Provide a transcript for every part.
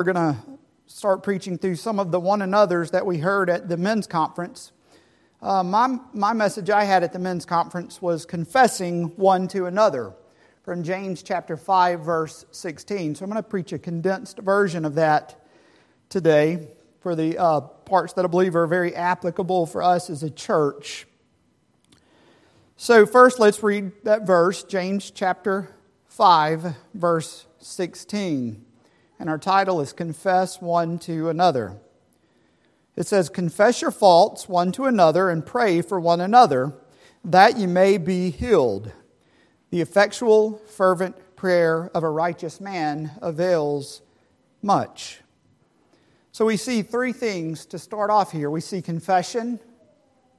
We're going to start preaching through some of the one another's that we heard at the men's conference. Uh, my, my message I had at the men's conference was confessing one to another from James chapter 5, verse 16. So I'm going to preach a condensed version of that today for the uh, parts that I believe are very applicable for us as a church. So, first, let's read that verse, James chapter 5, verse 16 and our title is Confess One to Another. It says, Confess your faults one to another and pray for one another, that you may be healed. The effectual, fervent prayer of a righteous man avails much. So we see three things to start off here. We see confession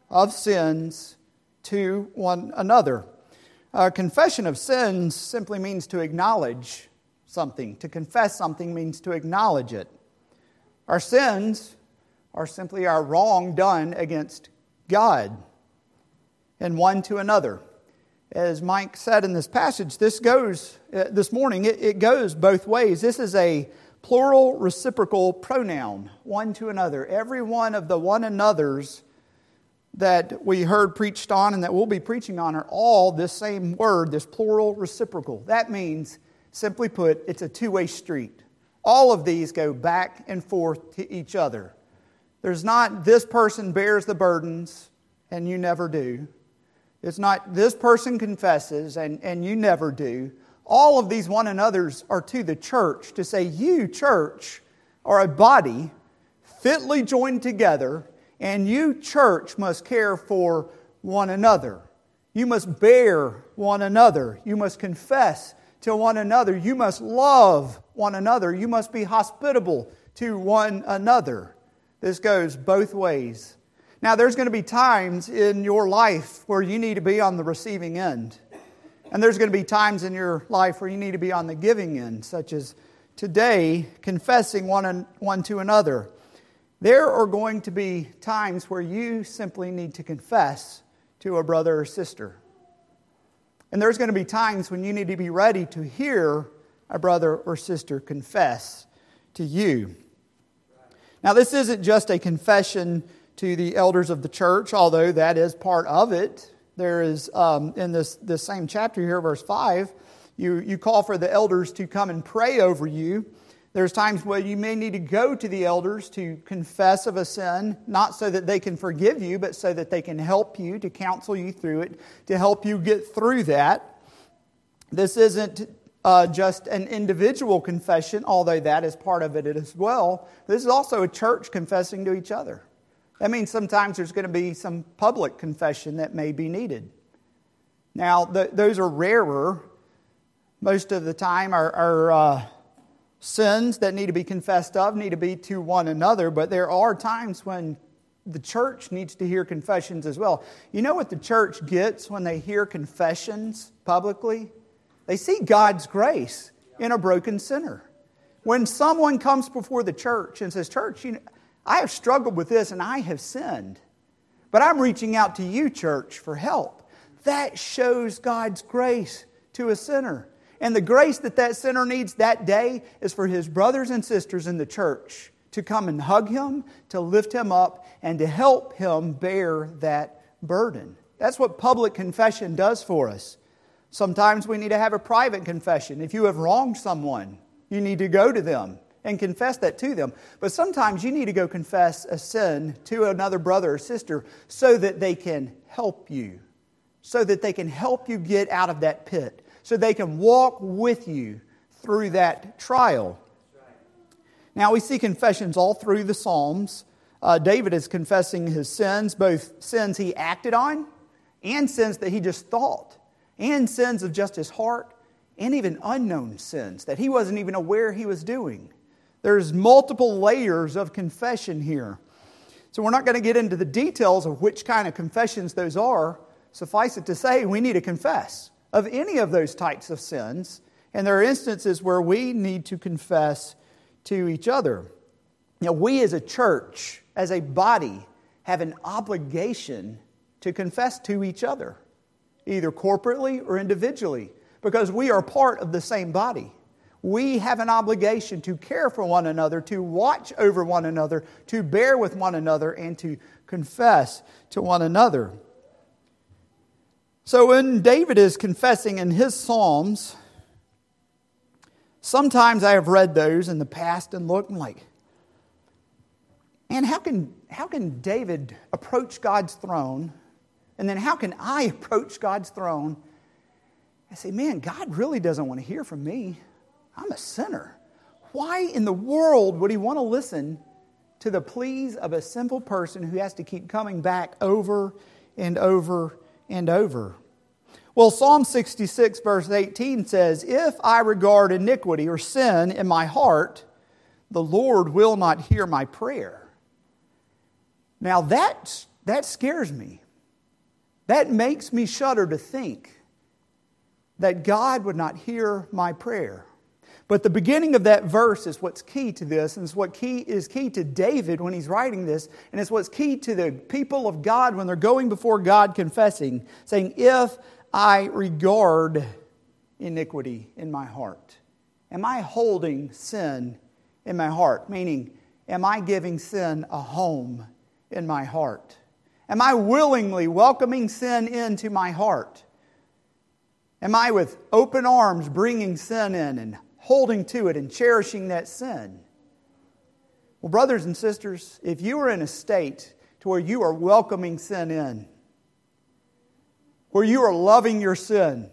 of sins to one another. Uh, confession of sins simply means to acknowledge something. To confess something means to acknowledge it. Our sins are simply our wrong done against God and one to another. As Mike said in this passage, this goes, uh, this morning, it, it goes both ways. This is a plural reciprocal pronoun, one to another. Every one of the one another's that we heard preached on and that we'll be preaching on are all this same word, this plural reciprocal. That means Simply put, it's a two way street. All of these go back and forth to each other. There's not this person bears the burdens and you never do. It's not this person confesses and, and you never do. All of these one another's are to the church to say, You, church, are a body fitly joined together, and you, church, must care for one another. You must bear one another. You must confess to one another. You must love one another. You must be hospitable to one another. This goes both ways. Now, there's going to be times in your life where you need to be on the receiving end. And there's going to be times in your life where you need to be on the giving end, such as today, confessing one, one to another. There are going to be times where you simply need to confess to a brother or sister. And there's going to be times when you need to be ready to hear a brother or sister confess to you. Now, this isn't just a confession to the elders of the church, although that is part of it. There is, um, in this, this same chapter here, verse 5, you, you call for the elders to come and pray over you. There's times where you may need to go to the elders to confess of a sin, not so that they can forgive you, but so that they can help you, to counsel you through it, to help you get through that. This isn't uh, just an individual confession, although that is part of it as well. This is also a church confessing to each other. That means sometimes there's going to be some public confession that may be needed. Now, the, those are rarer. Most of the time, our, our uh, sins that need to be confessed of need to be to one another, but there are times when the church needs to hear confessions as well. You know what the church gets when they hear confessions publicly? They see God's grace in a broken sinner. When someone comes before the church and says, Church, you know, I have struggled with this and I have sinned, but I'm reaching out to you, church, for help. That shows God's grace to a sinner. And the grace that that sinner needs that day is for his brothers and sisters in the church to come and hug him, to lift him up, and to help him bear that burden. That's what public confession does for us. Sometimes we need to have a private confession. If you have wronged someone, you need to go to them and confess that to them. But sometimes you need to go confess a sin to another brother or sister so that they can help you, so that they can help you get out of that pit, so they can walk with you through that trial. Now, we see confessions all through the Psalms. Uh, David is confessing his sins, both sins he acted on and sins that he just thought, and sins of just his heart, and even unknown sins that he wasn't even aware he was doing. There's multiple layers of confession here. So, we're not going to get into the details of which kind of confessions those are. Suffice it to say, we need to confess of any of those types of sins. And there are instances where we need to confess to each other. Now, we as a church, as a body, have an obligation to confess to each other, either corporately or individually, because we are part of the same body. We have an obligation to care for one another, to watch over one another, to bear with one another, and to confess to one another. So when David is confessing in his Psalms, sometimes I have read those in the past and looked and like, man, how can, how can David approach God's throne? And then how can I approach God's throne? I say, man, God really doesn't want to hear from me. I'm a sinner. Why in the world would he want to listen to the pleas of a simple person who has to keep coming back over and over and over? Well, Psalm 66, verse 18 says, If I regard iniquity or sin in my heart, the Lord will not hear my prayer. Now that, that scares me. That makes me shudder to think that God would not hear my prayer. But the beginning of that verse is what's key to this, and it's what key is key to David when he's writing this, and it's what's key to the people of God when they're going before God confessing, saying, If I regard iniquity in my heart? Am I holding sin in my heart? Meaning, am I giving sin a home in my heart? Am I willingly welcoming sin into my heart? Am I with open arms bringing sin in and holding to it and cherishing that sin? Well, brothers and sisters, if you are in a state to where you are welcoming sin in, where you are loving your sin,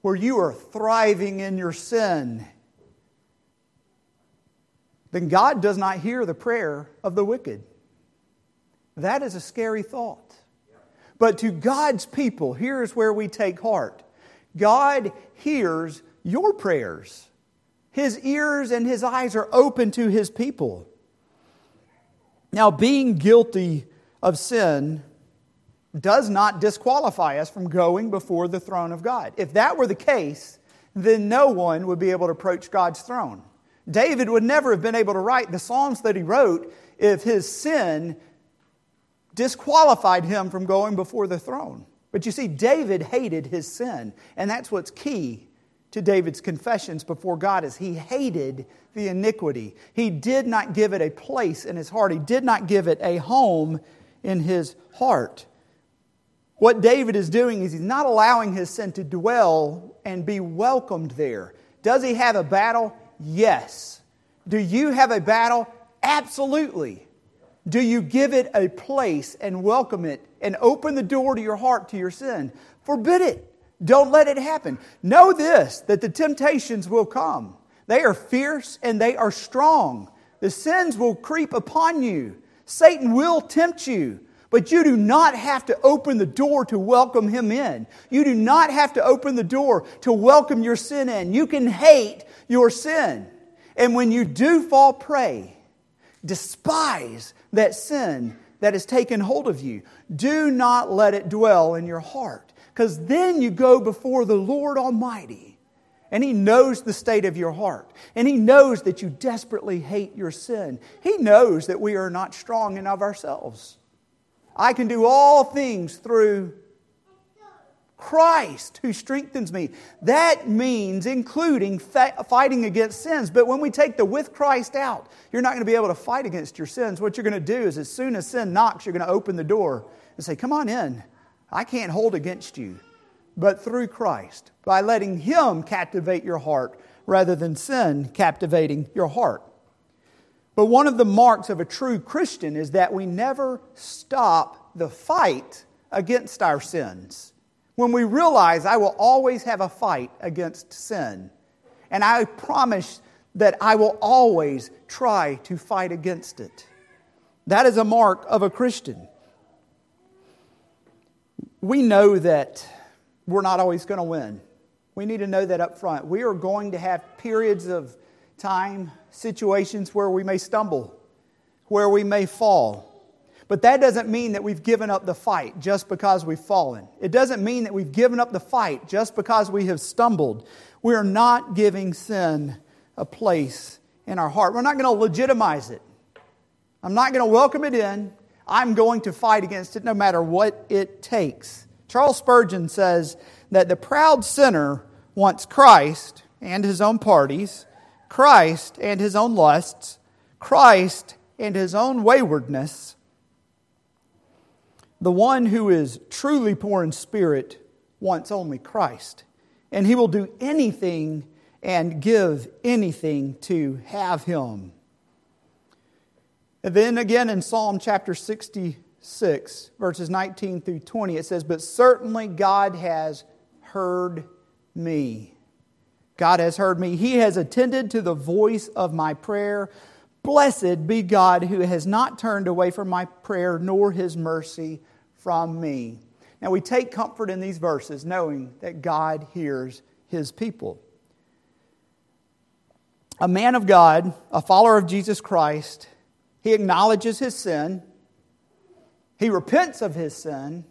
where you are thriving in your sin, then God does not hear the prayer of the wicked. That is a scary thought. But to God's people, here is where we take heart God hears your prayers. His ears and his eyes are open to his people. Now, being guilty of sin does not disqualify us from going before the throne of God. If that were the case, then no one would be able to approach God's throne. David would never have been able to write the Psalms that he wrote if his sin disqualified him from going before the throne. But you see, David hated his sin, and that's what's key to David's confessions before God is he hated the iniquity. He did not give it a place in his heart. He did not give it a home in his heart. What David is doing is he's not allowing his sin to dwell and be welcomed there. Does he have a battle? Yes. Do you have a battle? Absolutely. Do you give it a place and welcome it and open the door to your heart to your sin? Forbid it. Don't let it happen. Know this that the temptations will come. They are fierce and they are strong. The sins will creep upon you. Satan will tempt you. But you do not have to open the door to welcome him in. You do not have to open the door to welcome your sin in. You can hate your sin. And when you do fall prey, despise that sin that has taken hold of you. Do not let it dwell in your heart, because then you go before the Lord Almighty. And He knows the state of your heart. And He knows that you desperately hate your sin. He knows that we are not strong in of ourselves. I can do all things through Christ who strengthens me. That means including fighting against sins. But when we take the with Christ out, you're not going to be able to fight against your sins. What you're going to do is, as soon as sin knocks, you're going to open the door and say, Come on in. I can't hold against you. But through Christ, by letting Him captivate your heart rather than sin captivating your heart. But one of the marks of a true Christian is that we never stop the fight against our sins. When we realize I will always have a fight against sin, and I promise that I will always try to fight against it. That is a mark of a Christian. We know that we're not always going to win. We need to know that up front. We are going to have periods of time, situations where we may stumble, where we may fall. But that doesn't mean that we've given up the fight just because we've fallen. It doesn't mean that we've given up the fight just because we have stumbled. We are not giving sin a place in our heart. We're not going to legitimize it. I'm not going to welcome it in. I'm going to fight against it no matter what it takes. Charles Spurgeon says that the proud sinner wants Christ and his own parties, Christ and his own lusts, Christ and his own waywardness. The one who is truly poor in spirit wants only Christ, and he will do anything and give anything to have him. And then again in Psalm chapter 66, verses 19 through 20, it says, But certainly God has heard me. God has heard me. He has attended to the voice of my prayer. Blessed be God who has not turned away from my prayer, nor his mercy from me. Now we take comfort in these verses knowing that God hears his people. A man of God, a follower of Jesus Christ, he acknowledges his sin, he repents of his sin,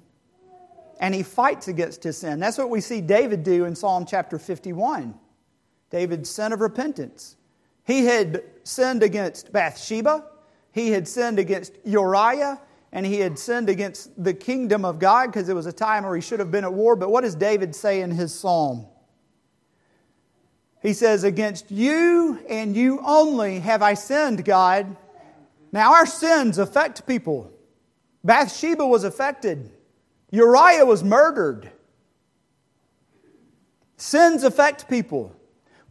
and he fights against his sin. That's what we see David do in Psalm chapter 51. David's sin of repentance. He had sinned against Bathsheba, he had sinned against Uriah, and he had sinned against the kingdom of God because it was a time where he should have been at war. But what does David say in his psalm? He says, Against you and you only have I sinned, God. Now, our sins affect people. Bathsheba was affected, Uriah was murdered. Sins affect people,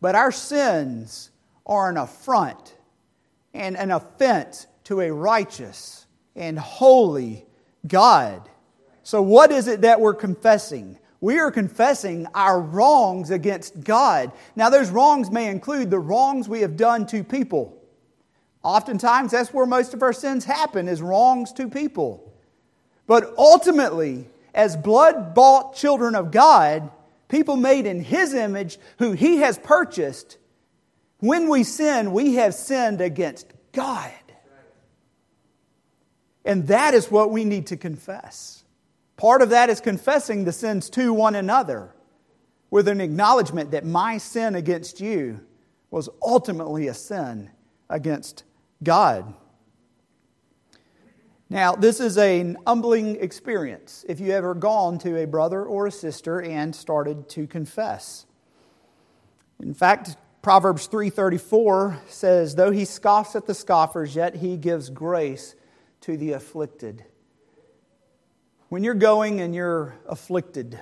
but our sins are an affront and an offense to a righteous and holy God. So, what is it that we're confessing? We are confessing our wrongs against God. Now, those wrongs may include the wrongs we have done to people. Oftentimes, that's where most of our sins happen, is wrongs to people. But ultimately, as blood bought children of God, people made in His image, who He has purchased, when we sin, we have sinned against God. And that is what we need to confess. Part of that is confessing the sins to one another with an acknowledgement that my sin against you was ultimately a sin against God. Now, this is an humbling experience if you ever gone to a brother or a sister and started to confess. In fact, Proverbs 3:34 says, "Though he scoffs at the scoffers, yet he gives grace to the afflicted." When you're going and you're afflicted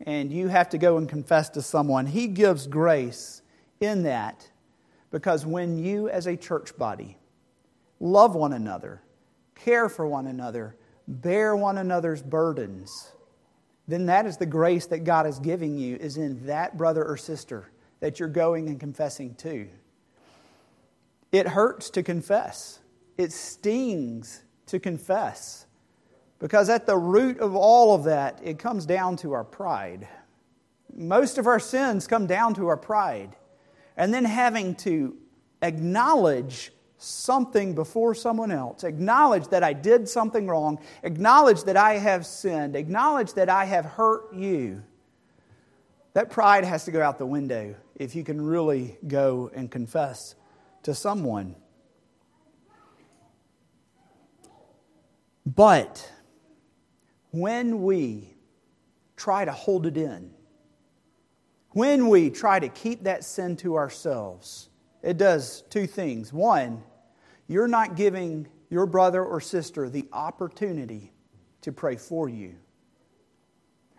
and you have to go and confess to someone, he gives grace in that because when you as a church body love one another, care for one another, bear one another's burdens, then that is the grace that God is giving you is in that brother or sister that you're going and confessing to. It hurts to confess, it stings to confess. Because at the root of all of that, it comes down to our pride. Most of our sins come down to our pride. And then having to acknowledge something before someone else, acknowledge that I did something wrong, acknowledge that I have sinned, acknowledge that I have hurt you. That pride has to go out the window if you can really go and confess to someone. But when we try to hold it in, when we try to keep that sin to ourselves, it does two things. One, you're not giving your brother or sister the opportunity to pray for you.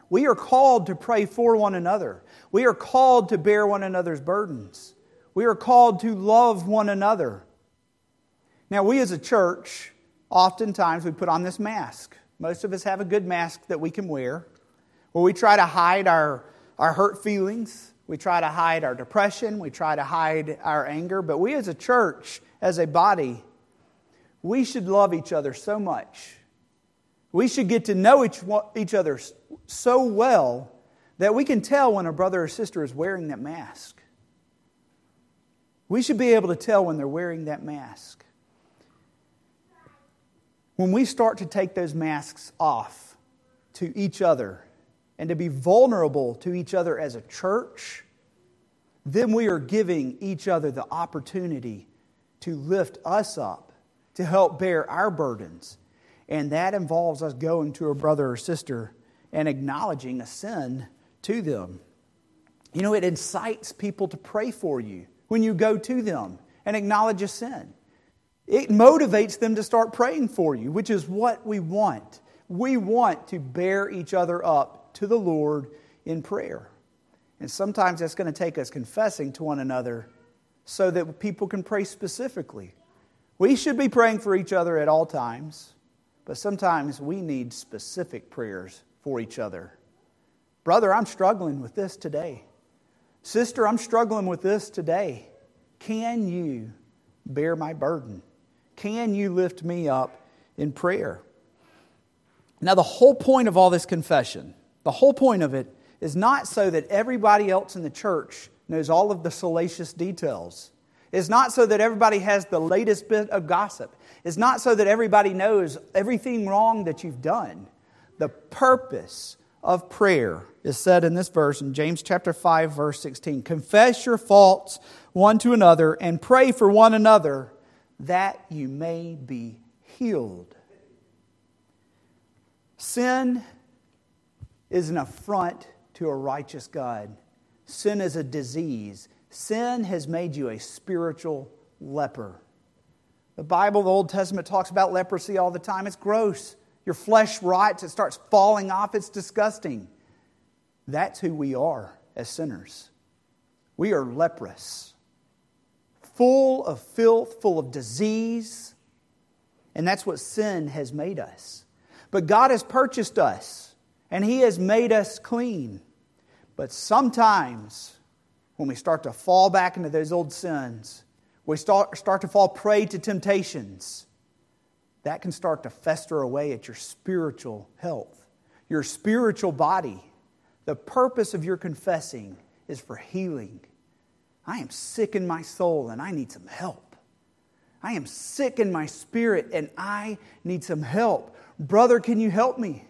We are called to pray for one another. We are called to bear one another's burdens. We are called to love one another. Now, we as a church, oftentimes we put on this mask. Most of us have a good mask that we can wear, where we try to hide our, our hurt feelings, we try to hide our depression, we try to hide our anger. But we as a church, as a body, we should love each other so much. We should get to know each, each other so well that we can tell when a brother or sister is wearing that mask. We should be able to tell when they're wearing that mask. When we start to take those masks off to each other and to be vulnerable to each other as a church, then we are giving each other the opportunity to lift us up, to help bear our burdens. And that involves us going to a brother or sister and acknowledging a sin to them. You know, it incites people to pray for you when you go to them and acknowledge a sin. It motivates them to start praying for you, which is what we want. We want to bear each other up to the Lord in prayer. And sometimes that's going to take us confessing to one another so that people can pray specifically. We should be praying for each other at all times, but sometimes we need specific prayers for each other. Brother, I'm struggling with this today. Sister, I'm struggling with this today. Can you bear my burden? Can you lift me up in prayer? Now, the whole point of all this confession, the whole point of it is not so that everybody else in the church knows all of the salacious details. It's not so that everybody has the latest bit of gossip. It's not so that everybody knows everything wrong that you've done. The purpose of prayer is said in this verse in James chapter 5 verse 16. Confess your faults one to another and pray for one another that you may be healed. Sin is an affront to a righteous God. Sin is a disease. Sin has made you a spiritual leper. The Bible, the Old Testament, talks about leprosy all the time. It's gross. Your flesh rots, it starts falling off, it's disgusting. That's who we are as sinners. We are leprous, full of filth, full of disease, and that's what sin has made us. But God has purchased us, and He has made us clean. But sometimes, when we start to fall back into those old sins, we start, start to fall prey to temptations, that can start to fester away at your spiritual health, your spiritual body. The purpose of your confessing is for healing. I am sick in my soul and I need some help. I am sick in my spirit and I need some help. Brother, can you help me?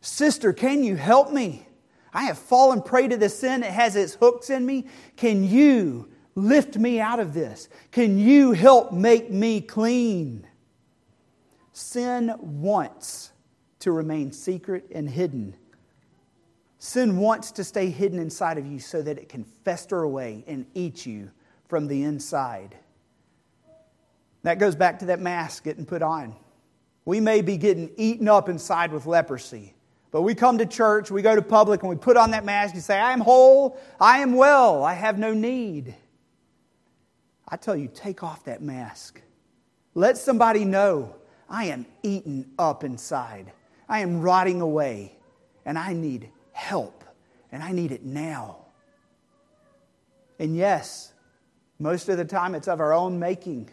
Sister, can you help me? I have fallen prey to this sin. It has its hooks in me. Can you lift me out of this? Can you help make me clean? Sin wants to remain secret and hidden. Sin wants to stay hidden inside of you so that it can fester away and eat you from the inside. That goes back to that mask getting put on. We may be getting eaten up inside with leprosy. But we come to church, we go to public, and we put on that mask and say, I am whole, I am well, I have no need. I tell you, take off that mask. Let somebody know I am eaten up inside. I am rotting away, and I need help, and I need it now. And yes, most of the time it's of our own making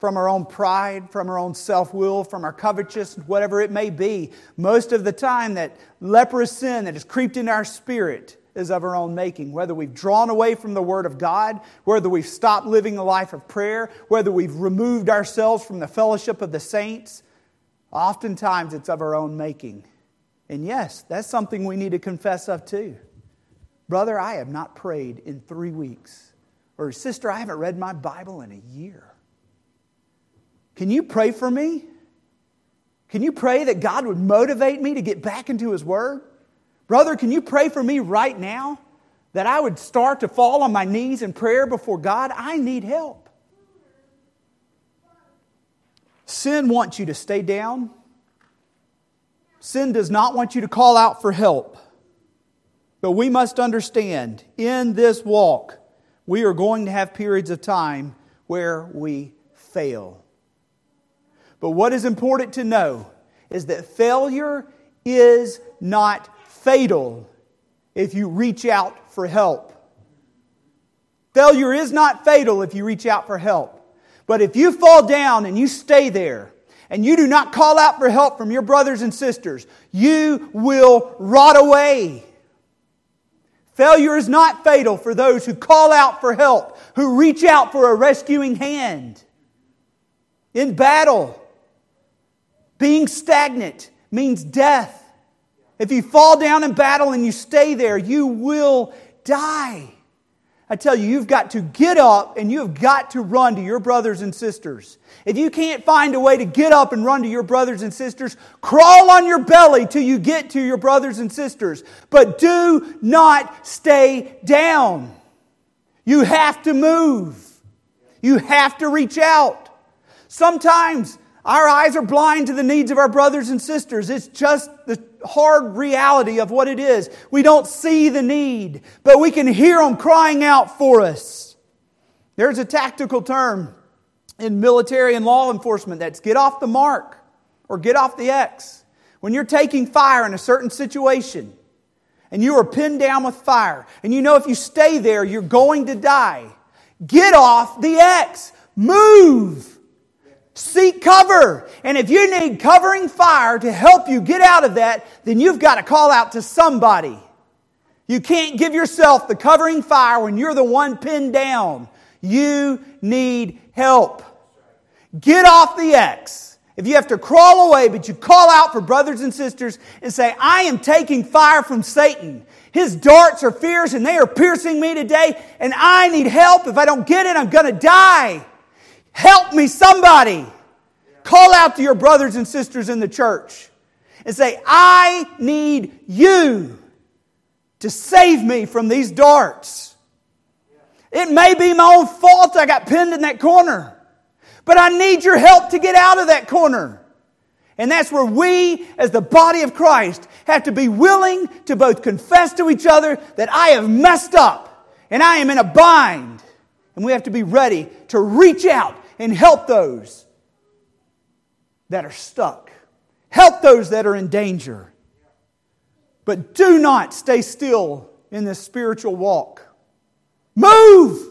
from our own pride, from our own self will, from our covetousness, whatever it may be. Most of the time, that leprous sin that has creeped into our spirit is of our own making. Whether we've drawn away from the Word of God, whether we've stopped living a life of prayer, whether we've removed ourselves from the fellowship of the saints, oftentimes it's of our own making. And yes, that's something we need to confess of too. Brother, I have not prayed in three weeks. Or sister, I haven't read my Bible in a year. Can you pray for me? Can you pray that God would motivate me to get back into His Word? Brother, can you pray for me right now that I would start to fall on my knees in prayer before God? I need help. Sin wants you to stay down. Sin does not want you to call out for help. But we must understand in this walk, we are going to have periods of time where we fail. But what is important to know is that failure is not fatal if you reach out for help. Failure is not fatal if you reach out for help. But if you fall down and you stay there and you do not call out for help from your brothers and sisters, you will rot away. Failure is not fatal for those who call out for help, who reach out for a rescuing hand. In battle, being stagnant means death. If you fall down in battle and you stay there, you will die. I tell you, you've got to get up and you've got to run to your brothers and sisters. If you can't find a way to get up and run to your brothers and sisters, crawl on your belly till you get to your brothers and sisters. But do not stay down. You have to move. You have to reach out. Sometimes our eyes are blind to the needs of our brothers and sisters. It's just the hard reality of what it is. We don't see the need, but we can hear them crying out for us. There's a tactical term in military and law enforcement that's get off the mark or get off the X. When you're taking fire in a certain situation and you are pinned down with fire and you know if you stay there you're going to die, get off the X. Move. Seek cover. And if you need covering fire to help you get out of that, then you've got to call out to somebody. You can't give yourself the covering fire when you're the one pinned down. You need help. Get off the X. If you have to crawl away, but you call out for brothers and sisters and say, I am taking fire from Satan. His darts are fierce and they are piercing me today, and I need help. If I don't get it, I'm going to die. Help me, somebody. Call out to your brothers and sisters in the church and say, I need you to save me from these darts. It may be my own fault I got pinned in that corner, but I need your help to get out of that corner. And that's where we, as the body of Christ, have to be willing to both confess to each other that I have messed up and I am in a bind. And we have to be ready to reach out and help those that are stuck. Help those that are in danger. But do not stay still in this spiritual walk. Move!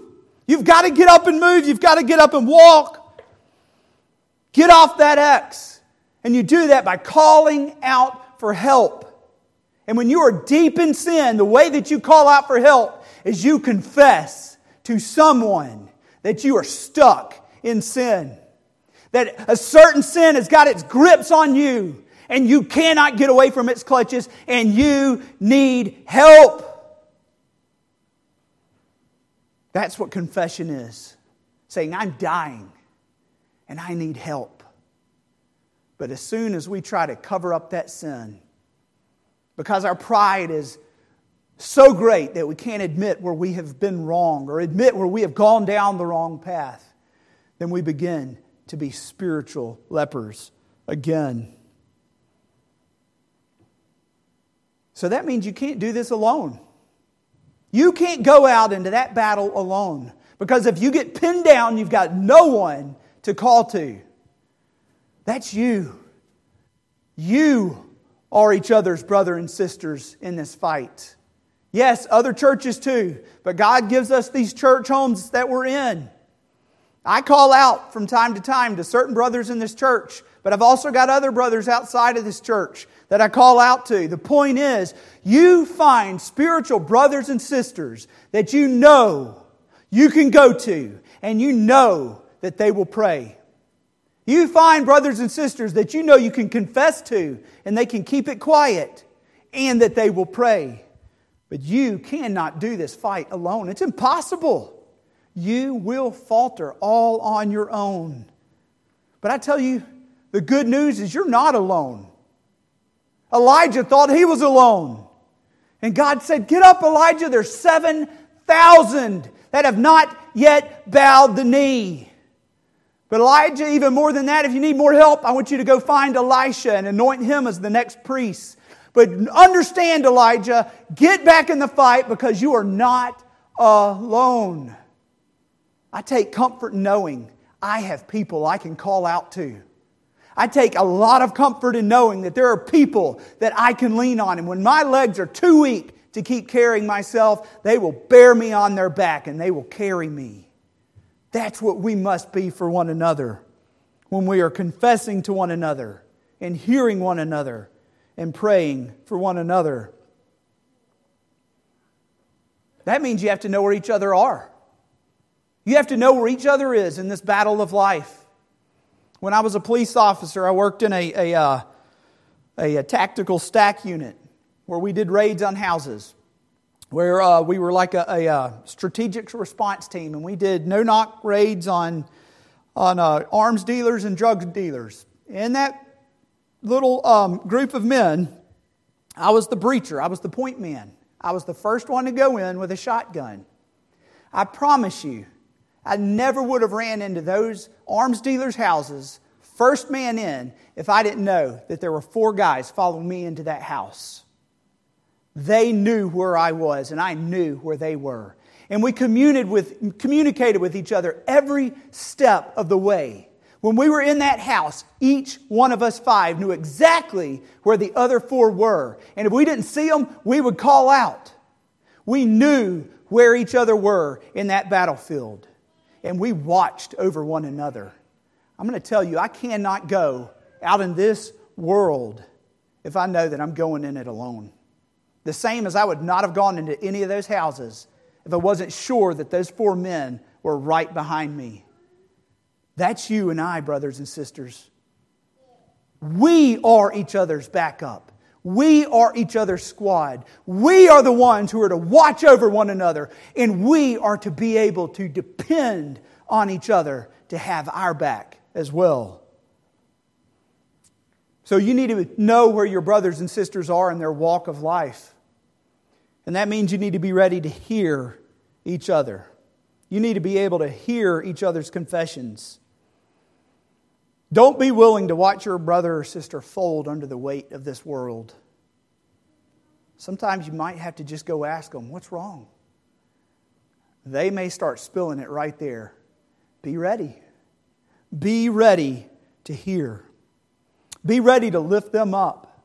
You've got to get up and move. You've got to get up and walk. Get off that X. And you do that by calling out for help. And when you are deep in sin, the way that you call out for help is you confess to someone that you are stuck in sin. That a certain sin has got its grips on you and you cannot get away from its clutches and you need help. That's what confession is saying, I'm dying and I need help. But as soon as we try to cover up that sin, because our pride is so great that we can't admit where we have been wrong or admit where we have gone down the wrong path, then we begin to be spiritual lepers again. So that means you can't do this alone. You can't go out into that battle alone because if you get pinned down, you've got no one to call to. That's you. You are each other's brother and sisters in this fight. Yes, other churches too, but God gives us these church homes that we're in. I call out from time to time to certain brothers in this church, but I've also got other brothers outside of this church that I call out to. The point is, you find spiritual brothers and sisters that you know you can go to, and you know that they will pray. You find brothers and sisters that you know you can confess to, and they can keep it quiet, and that they will pray. But you cannot do this fight alone. It's impossible you will falter all on your own. But I tell you, the good news is you're not alone. Elijah thought he was alone. And God said, Get up, Elijah. There's 7,000 that have not yet bowed the knee. But Elijah, even more than that, if you need more help, I want you to go find Elisha and anoint him as the next priest. But understand, Elijah, get back in the fight because you are not alone. I take comfort in knowing I have people I can call out to. I take a lot of comfort in knowing that there are people that I can lean on. And when my legs are too weak to keep carrying myself, they will bear me on their back and they will carry me. That's what we must be for one another when we are confessing to one another and hearing one another and praying for one another. That means you have to know where each other are. You have to know where each other is in this battle of life. When I was a police officer, I worked in a, a, uh, a, a tactical stack unit where we did raids on houses. where uh, we were like a, a, a, uh, strategic response team, and we did no knock raids on, on uh, arms dealers and drug dealers. In that little um, group of men, I was the breacher, I was the point man. I was the first one to go in with a shotgun. I promise you, I never would have ran into those arms dealers' houses, first man in, if I didn't know that there were four guys following me into that house. They knew where I was, and I knew where they were. And we communicated with, communicated with each other every step of the way. When we were in that house, each one of us five knew exactly where the other four were. And if we didn't see them, we would call out. We knew where each other were in that battlefield. And we watched over one another. I'm going to tell you, I cannot go out in this world if I know that I'm going in it alone. The same as I would not have gone into any of those houses if I wasn't sure that those four men were right behind me. That's you and I, brothers and sisters. We are each other's backup. We are each other's squad. We are the ones who are to watch over one another, and we are to be able to depend on each other to have our back as well. So you need to know where your brothers and sisters are in their walk of life. And that means you need to be ready to hear each other. You need to be able to hear each other's confessions. Don't be willing to watch your brother or sister fold under the weight of this world. Sometimes you might have to just go ask them, What's wrong? They may start spilling it right there. Be ready. Be ready to hear. Be ready to lift them up.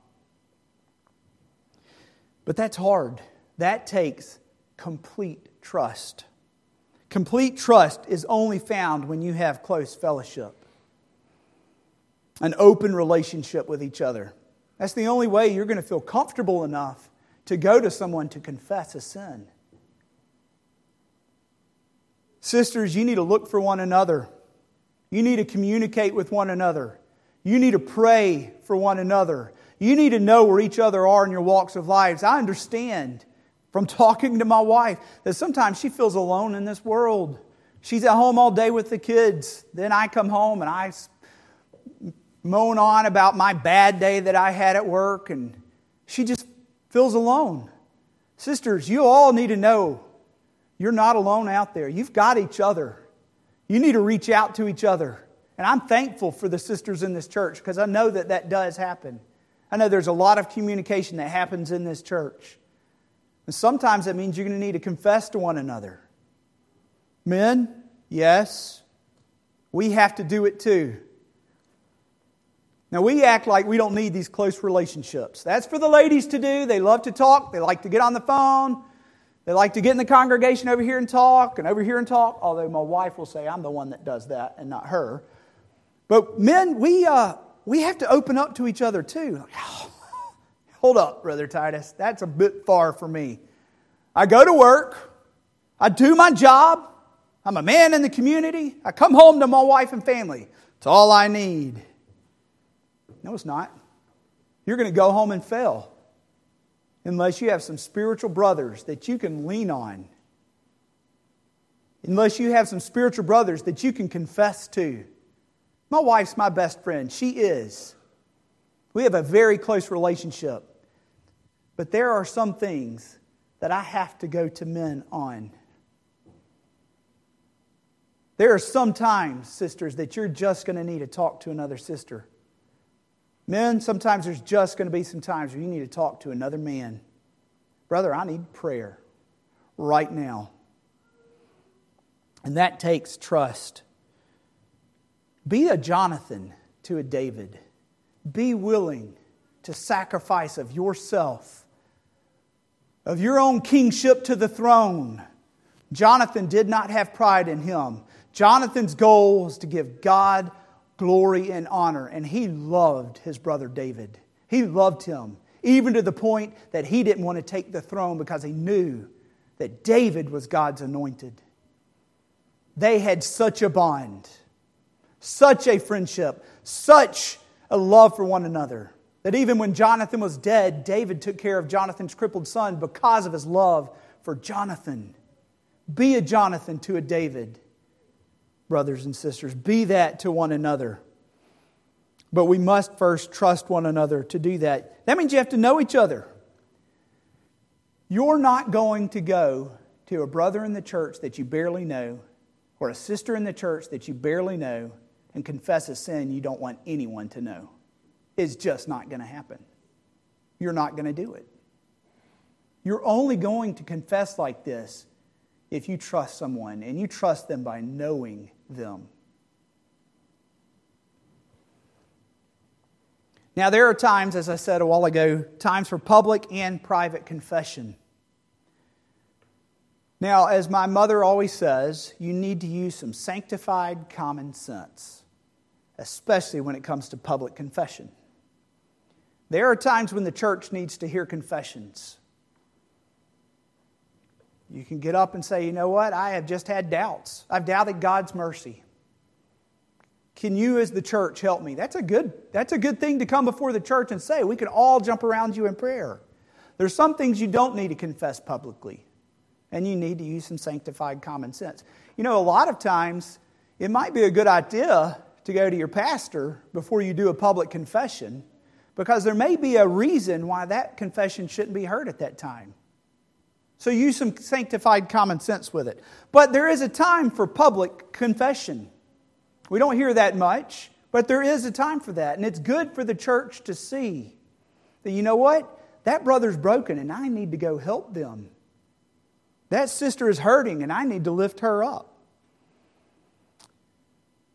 But that's hard. That takes complete trust. Complete trust is only found when you have close fellowship an open relationship with each other. That's the only way you're going to feel comfortable enough to go to someone to confess a sin. Sisters, you need to look for one another. You need to communicate with one another. You need to pray for one another. You need to know where each other are in your walks of lives. I understand from talking to my wife that sometimes she feels alone in this world. She's at home all day with the kids. Then I come home and I moan on about my bad day that I had at work, and she just feels alone. Sisters, you all need to know you're not alone out there. You've got each other. You need to reach out to each other. And I'm thankful for the sisters in this church because I know that that does happen. I know there's a lot of communication that happens in this church. And sometimes that means you're going to need to confess to one another. Men, yes, we have to do it too. Now, we act like we don't need these close relationships. That's for the ladies to do. They love to talk, they like to get on the phone, they like to get in the congregation over here and talk, and over here and talk, although my wife will say I'm the one that does that and not her. But men, we, uh, we have to open up to each other too. hold up, Brother Titus. That's a bit far for me. I go to work, I do my job, I'm a man in the community, I come home to my wife and family. It's all I need. No, it's not. You're going to go home and fail unless you have some spiritual brothers that you can lean on. Unless you have some spiritual brothers that you can confess to. My wife's my best friend. She is. We have a very close relationship. But there are some things that I have to go to men on. There are some times, sisters, that you're just going to need to talk to another sister. Men, sometimes there's just going to be some times where you need to talk to another man. Brother, I need prayer right now. And that takes trust. Be a Jonathan to a David. Be willing to sacrifice of yourself, of your own kingship to the throne. Jonathan did not have pride in him. Jonathan's goal was to give God glory and honor. And he loved his brother David. He loved him, even to the point that he didn't want to take the throne because he knew that David was God's anointed. They had such a bond, such a friendship, such a love for one another that even when Jonathan was dead, David took care of Jonathan's crippled son because of his love for Jonathan. Be a Jonathan to a David, brothers and sisters. Be that to one another. But we must first trust one another to do that. That means you have to know each other. You're not going to go to a brother in the church that you barely know or a sister in the church that you barely know and confess a sin you don't want anyone to know. It's just not going to happen. You're not going to do it. You're only going to confess like this if you trust someone, and you trust them by knowing them. Now, there are times, as I said a while ago, times for public and private confession. Now, as my mother always says, you need to use some sanctified common sense, especially when it comes to public confession. There are times when the church needs to hear confessions. You can get up and say, you know what? I have just had doubts. I've doubted God's mercy. Can you, as the church, help me? That's a good, that's a good thing to come before the church and say. We can all jump around you in prayer. There's some things you don't need to confess publicly, and you need to use some sanctified common sense. You know, a lot of times it might be a good idea to go to your pastor before you do a public confession because there may be a reason why that confession shouldn't be heard at that time. So use some sanctified common sense with it. But there is a time for public confession. We don't hear that much, but there is a time for that. And it's good for the church to see that, you know what? That brother's broken and I need to go help them. That sister is hurting and I need to lift her up.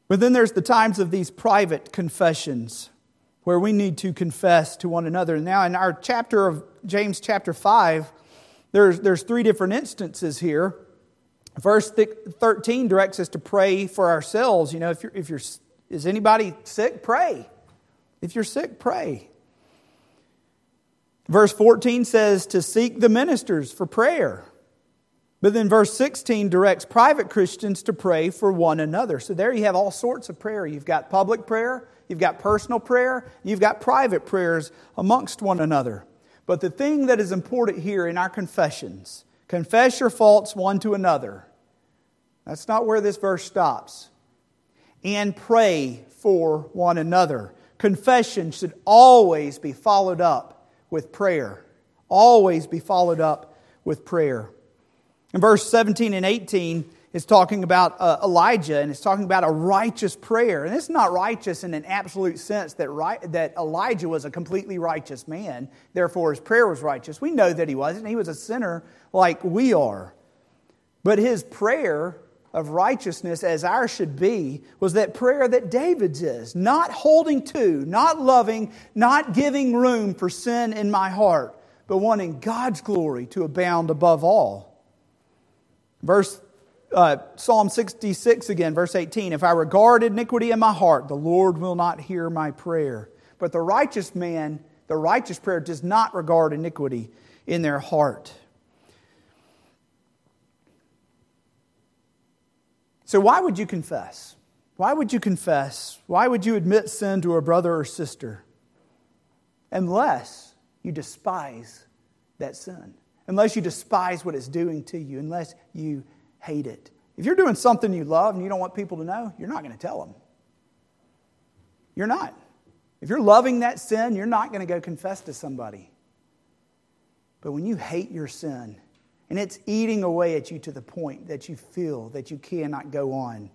But then there's the times of these private confessions where we need to confess to one another. Now, in our chapter of James, chapter 5, there's, there's three different instances here. Verse 13 directs us to pray for ourselves. You know, if you're, if you're, is anybody sick? Pray. If you're sick, pray. Verse 14 says to seek the ministers for prayer. But then verse 16 directs private Christians to pray for one another. So there you have all sorts of prayer. You've got public prayer, you've got personal prayer, you've got private prayers amongst one another. But the thing that is important here in our confessions confess your faults one to another. That's not where this verse stops. And pray for one another. Confession should always be followed up with prayer. Always be followed up with prayer. In verse 17 and 18, is talking about uh, Elijah and it's talking about a righteous prayer. And it's not righteous in an absolute sense that, right, that Elijah was a completely righteous man, therefore his prayer was righteous. We know that he wasn't. He was a sinner like we are. But his prayer of righteousness, as ours should be, was that prayer that David's is not holding to, not loving, not giving room for sin in my heart, but wanting God's glory to abound above all. Verse uh, Psalm 66 again, verse 18 If I regard iniquity in my heart, the Lord will not hear my prayer. But the righteous man, the righteous prayer does not regard iniquity in their heart. So, why would you confess? Why would you confess? Why would you admit sin to a brother or sister? Unless you despise that sin, unless you despise what it's doing to you, unless you hate it. If you're doing something you love and you don't want people to know, you're not going to tell them. You're not. If you're loving that sin, you're not going to go confess to somebody. But when you hate your sin and it's eating away at you to the point that you feel that you cannot go on,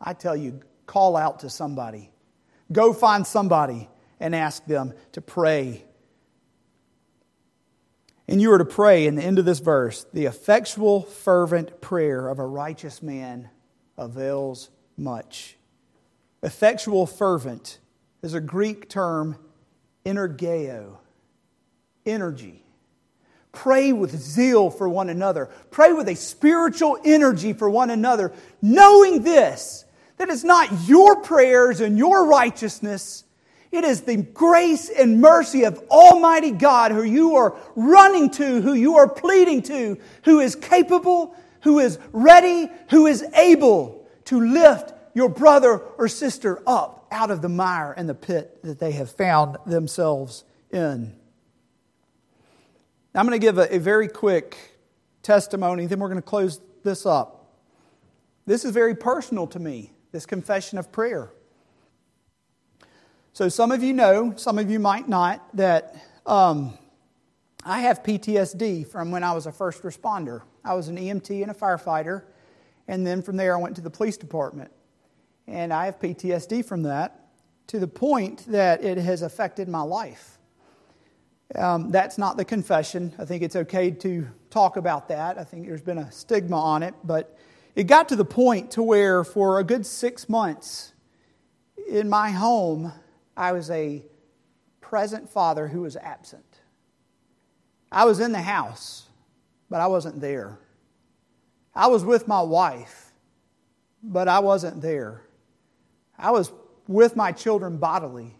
I tell you, call out to somebody. Go find somebody and ask them to pray and you are to pray in the end of this verse the effectual, fervent prayer of a righteous man avails much. Effectual, fervent is a Greek term, energeo, energy. Pray with zeal for one another. Pray with a spiritual energy for one another, knowing this that it's not your prayers and your righteousness it is the grace and mercy of Almighty God who you are running to, who you are pleading to, who is capable, who is ready, who is able to lift your brother or sister up out of the mire and the pit that they have found themselves in. Now, I'm going to give a, a very quick testimony, then we're going to close this up. This is very personal to me, this confession of prayer. So, some of you know, some of you might not, that um, I have PTSD from when I was a first responder. I was an EMT and a firefighter, and then from there I went to the police department. And I have PTSD from that to the point that it has affected my life. Um, that's not the confession. I think it's okay to talk about that. I think there's been a stigma on it, but it got to the point to where for a good six months in my home, I was a present father who was absent. I was in the house, but I wasn't there. I was with my wife, but I wasn't there. I was with my children bodily,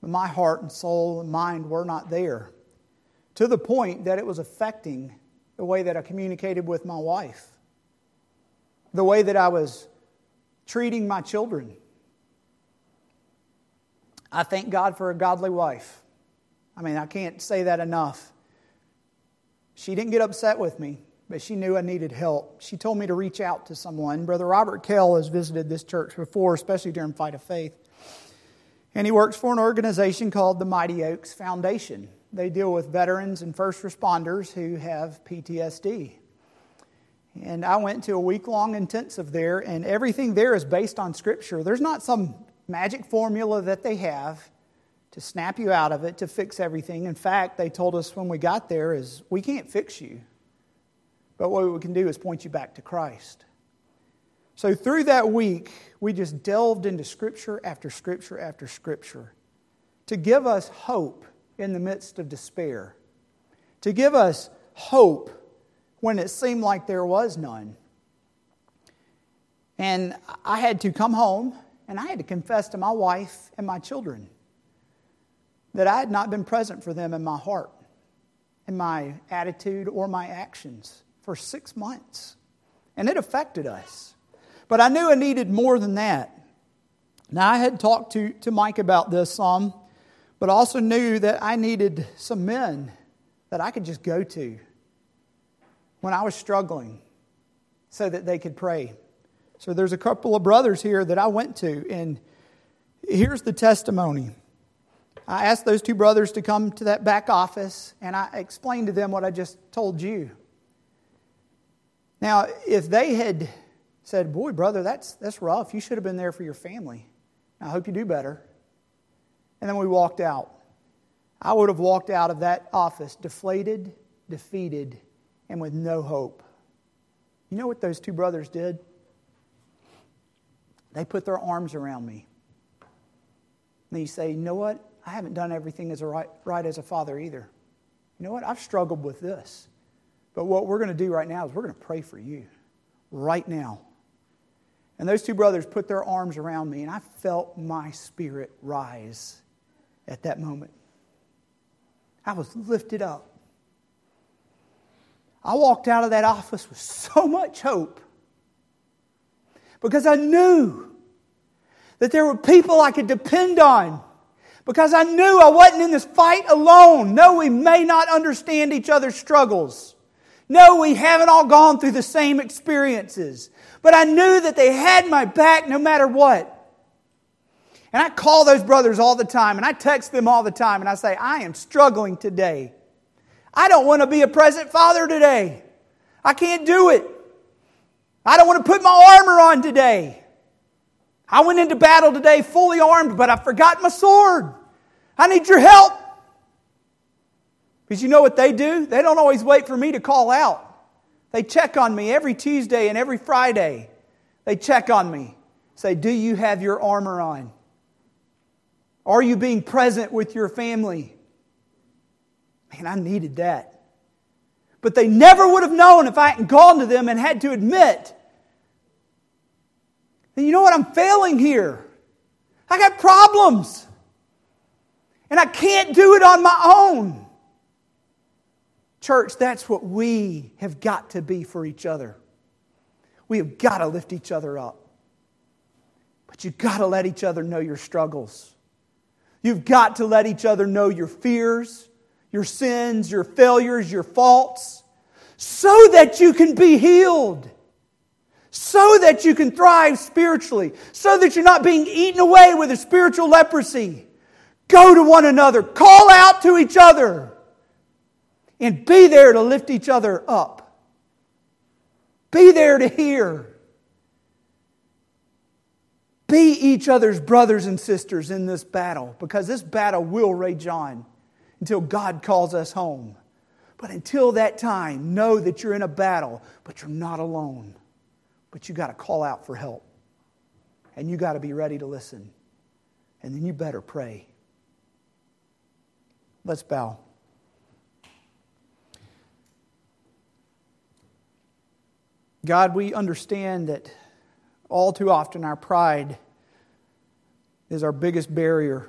but my heart and soul and mind were not there. To the point that it was affecting the way that I communicated with my wife, the way that I was treating my children I thank God for a godly wife. I mean, I can't say that enough. She didn't get upset with me, but she knew I needed help. She told me to reach out to someone. Brother Robert Kell has visited this church before, especially during Fight of Faith. And he works for an organization called the Mighty Oaks Foundation. They deal with veterans and first responders who have PTSD. And I went to a week long intensive there, and everything there is based on Scripture. There's not some magic formula that they have to snap you out of it, to fix everything. In fact, they told us when we got there is we can't fix you. But what we can do is point you back to Christ. So through that week, we just delved into scripture after scripture after scripture to give us hope in the midst of despair, to give us hope when it seemed like there was none. And I had to come home and I had to confess to my wife and my children that I had not been present for them in my heart, in my attitude, or my actions for six months. And it affected us. But I knew I needed more than that. Now, I had talked to, to Mike about this some, but also knew that I needed some men that I could just go to when I was struggling so that they could pray. So there's a couple of brothers here that I went to, and here's the testimony. I asked those two brothers to come to that back office, and I explained to them what I just told you. Now, if they had said, Boy, brother, that's, that's rough. You should have been there for your family. I hope you do better. And then we walked out. I would have walked out of that office deflated, defeated, and with no hope. You know what those two brothers did? They put their arms around me. And you say, you know what? I haven't done everything as a right, right as a father either. You know what? I've struggled with this. But what we're going to do right now is we're going to pray for you right now. And those two brothers put their arms around me, and I felt my spirit rise at that moment. I was lifted up. I walked out of that office with so much hope because I knew that there were people I could depend on. Because I knew I wasn't in this fight alone. No, we may not understand each other's struggles. No, we haven't all gone through the same experiences. But I knew that they had my back no matter what. And I call those brothers all the time and I text them all the time and I say, I am struggling today. I don't want to be a present father today. I can't do it. I don't want to put my armor on today. I went into battle today fully armed, but I forgot my sword. I need your help. Because you know what they do? They don't always wait for me to call out. They check on me every Tuesday and every Friday. They check on me. Say, Do you have your armor on? Are you being present with your family? Man, I needed that. But they never would have known if I hadn't gone to them and had to admit then you know what? I'm failing here. I got problems. And I can't do it on my own. Church, that's what we have got to be for each other. We have got to lift each other up. But you've got to let each other know your struggles. You've got to let each other know your fears, your sins, your failures, your faults. so that you can be healed, so that you can thrive spiritually, so that you're not being eaten away with a spiritual leprosy. Go to one another, call out to each other, and be there to lift each other up. Be there to hear. Be each other's brothers and sisters in this battle because this battle will rage on until God calls us home. But until that time, know that you're in a battle, but you're not alone. But you got to call out for help. And you got to be ready to listen. And then you better pray. Let's bow. God, we understand that all too often our pride is our biggest barrier.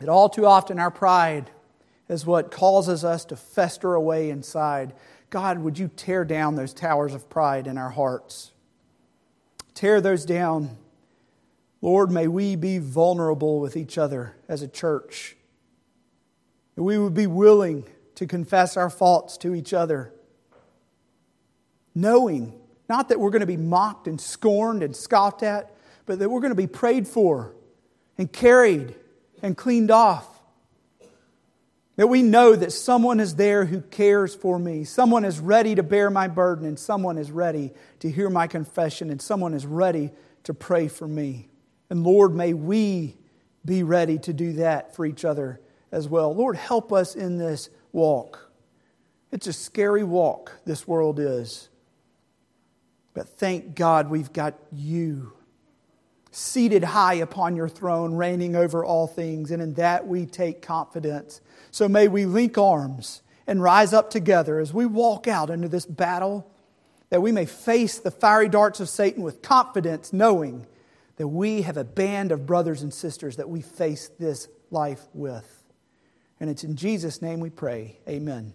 That all too often our pride is what causes us to fester away inside. God, would you tear down those towers of pride in our hearts? Tear those down. Lord, may we be vulnerable with each other as a church. That we would be willing to confess our faults to each other, knowing not that we're going to be mocked and scorned and scoffed at, but that we're going to be prayed for and carried and cleaned off that we know that someone is there who cares for me. Someone is ready to bear my burden, and someone is ready to hear my confession, and someone is ready to pray for me. And Lord, may we be ready to do that for each other as well. Lord, help us in this walk. It's a scary walk, this world is. But thank God we've got you seated high upon your throne, reigning over all things, and in that we take confidence. So may we link arms and rise up together as we walk out into this battle, that we may face the fiery darts of Satan with confidence, knowing that we have a band of brothers and sisters that we face this life with. And it's in Jesus' name we pray. Amen.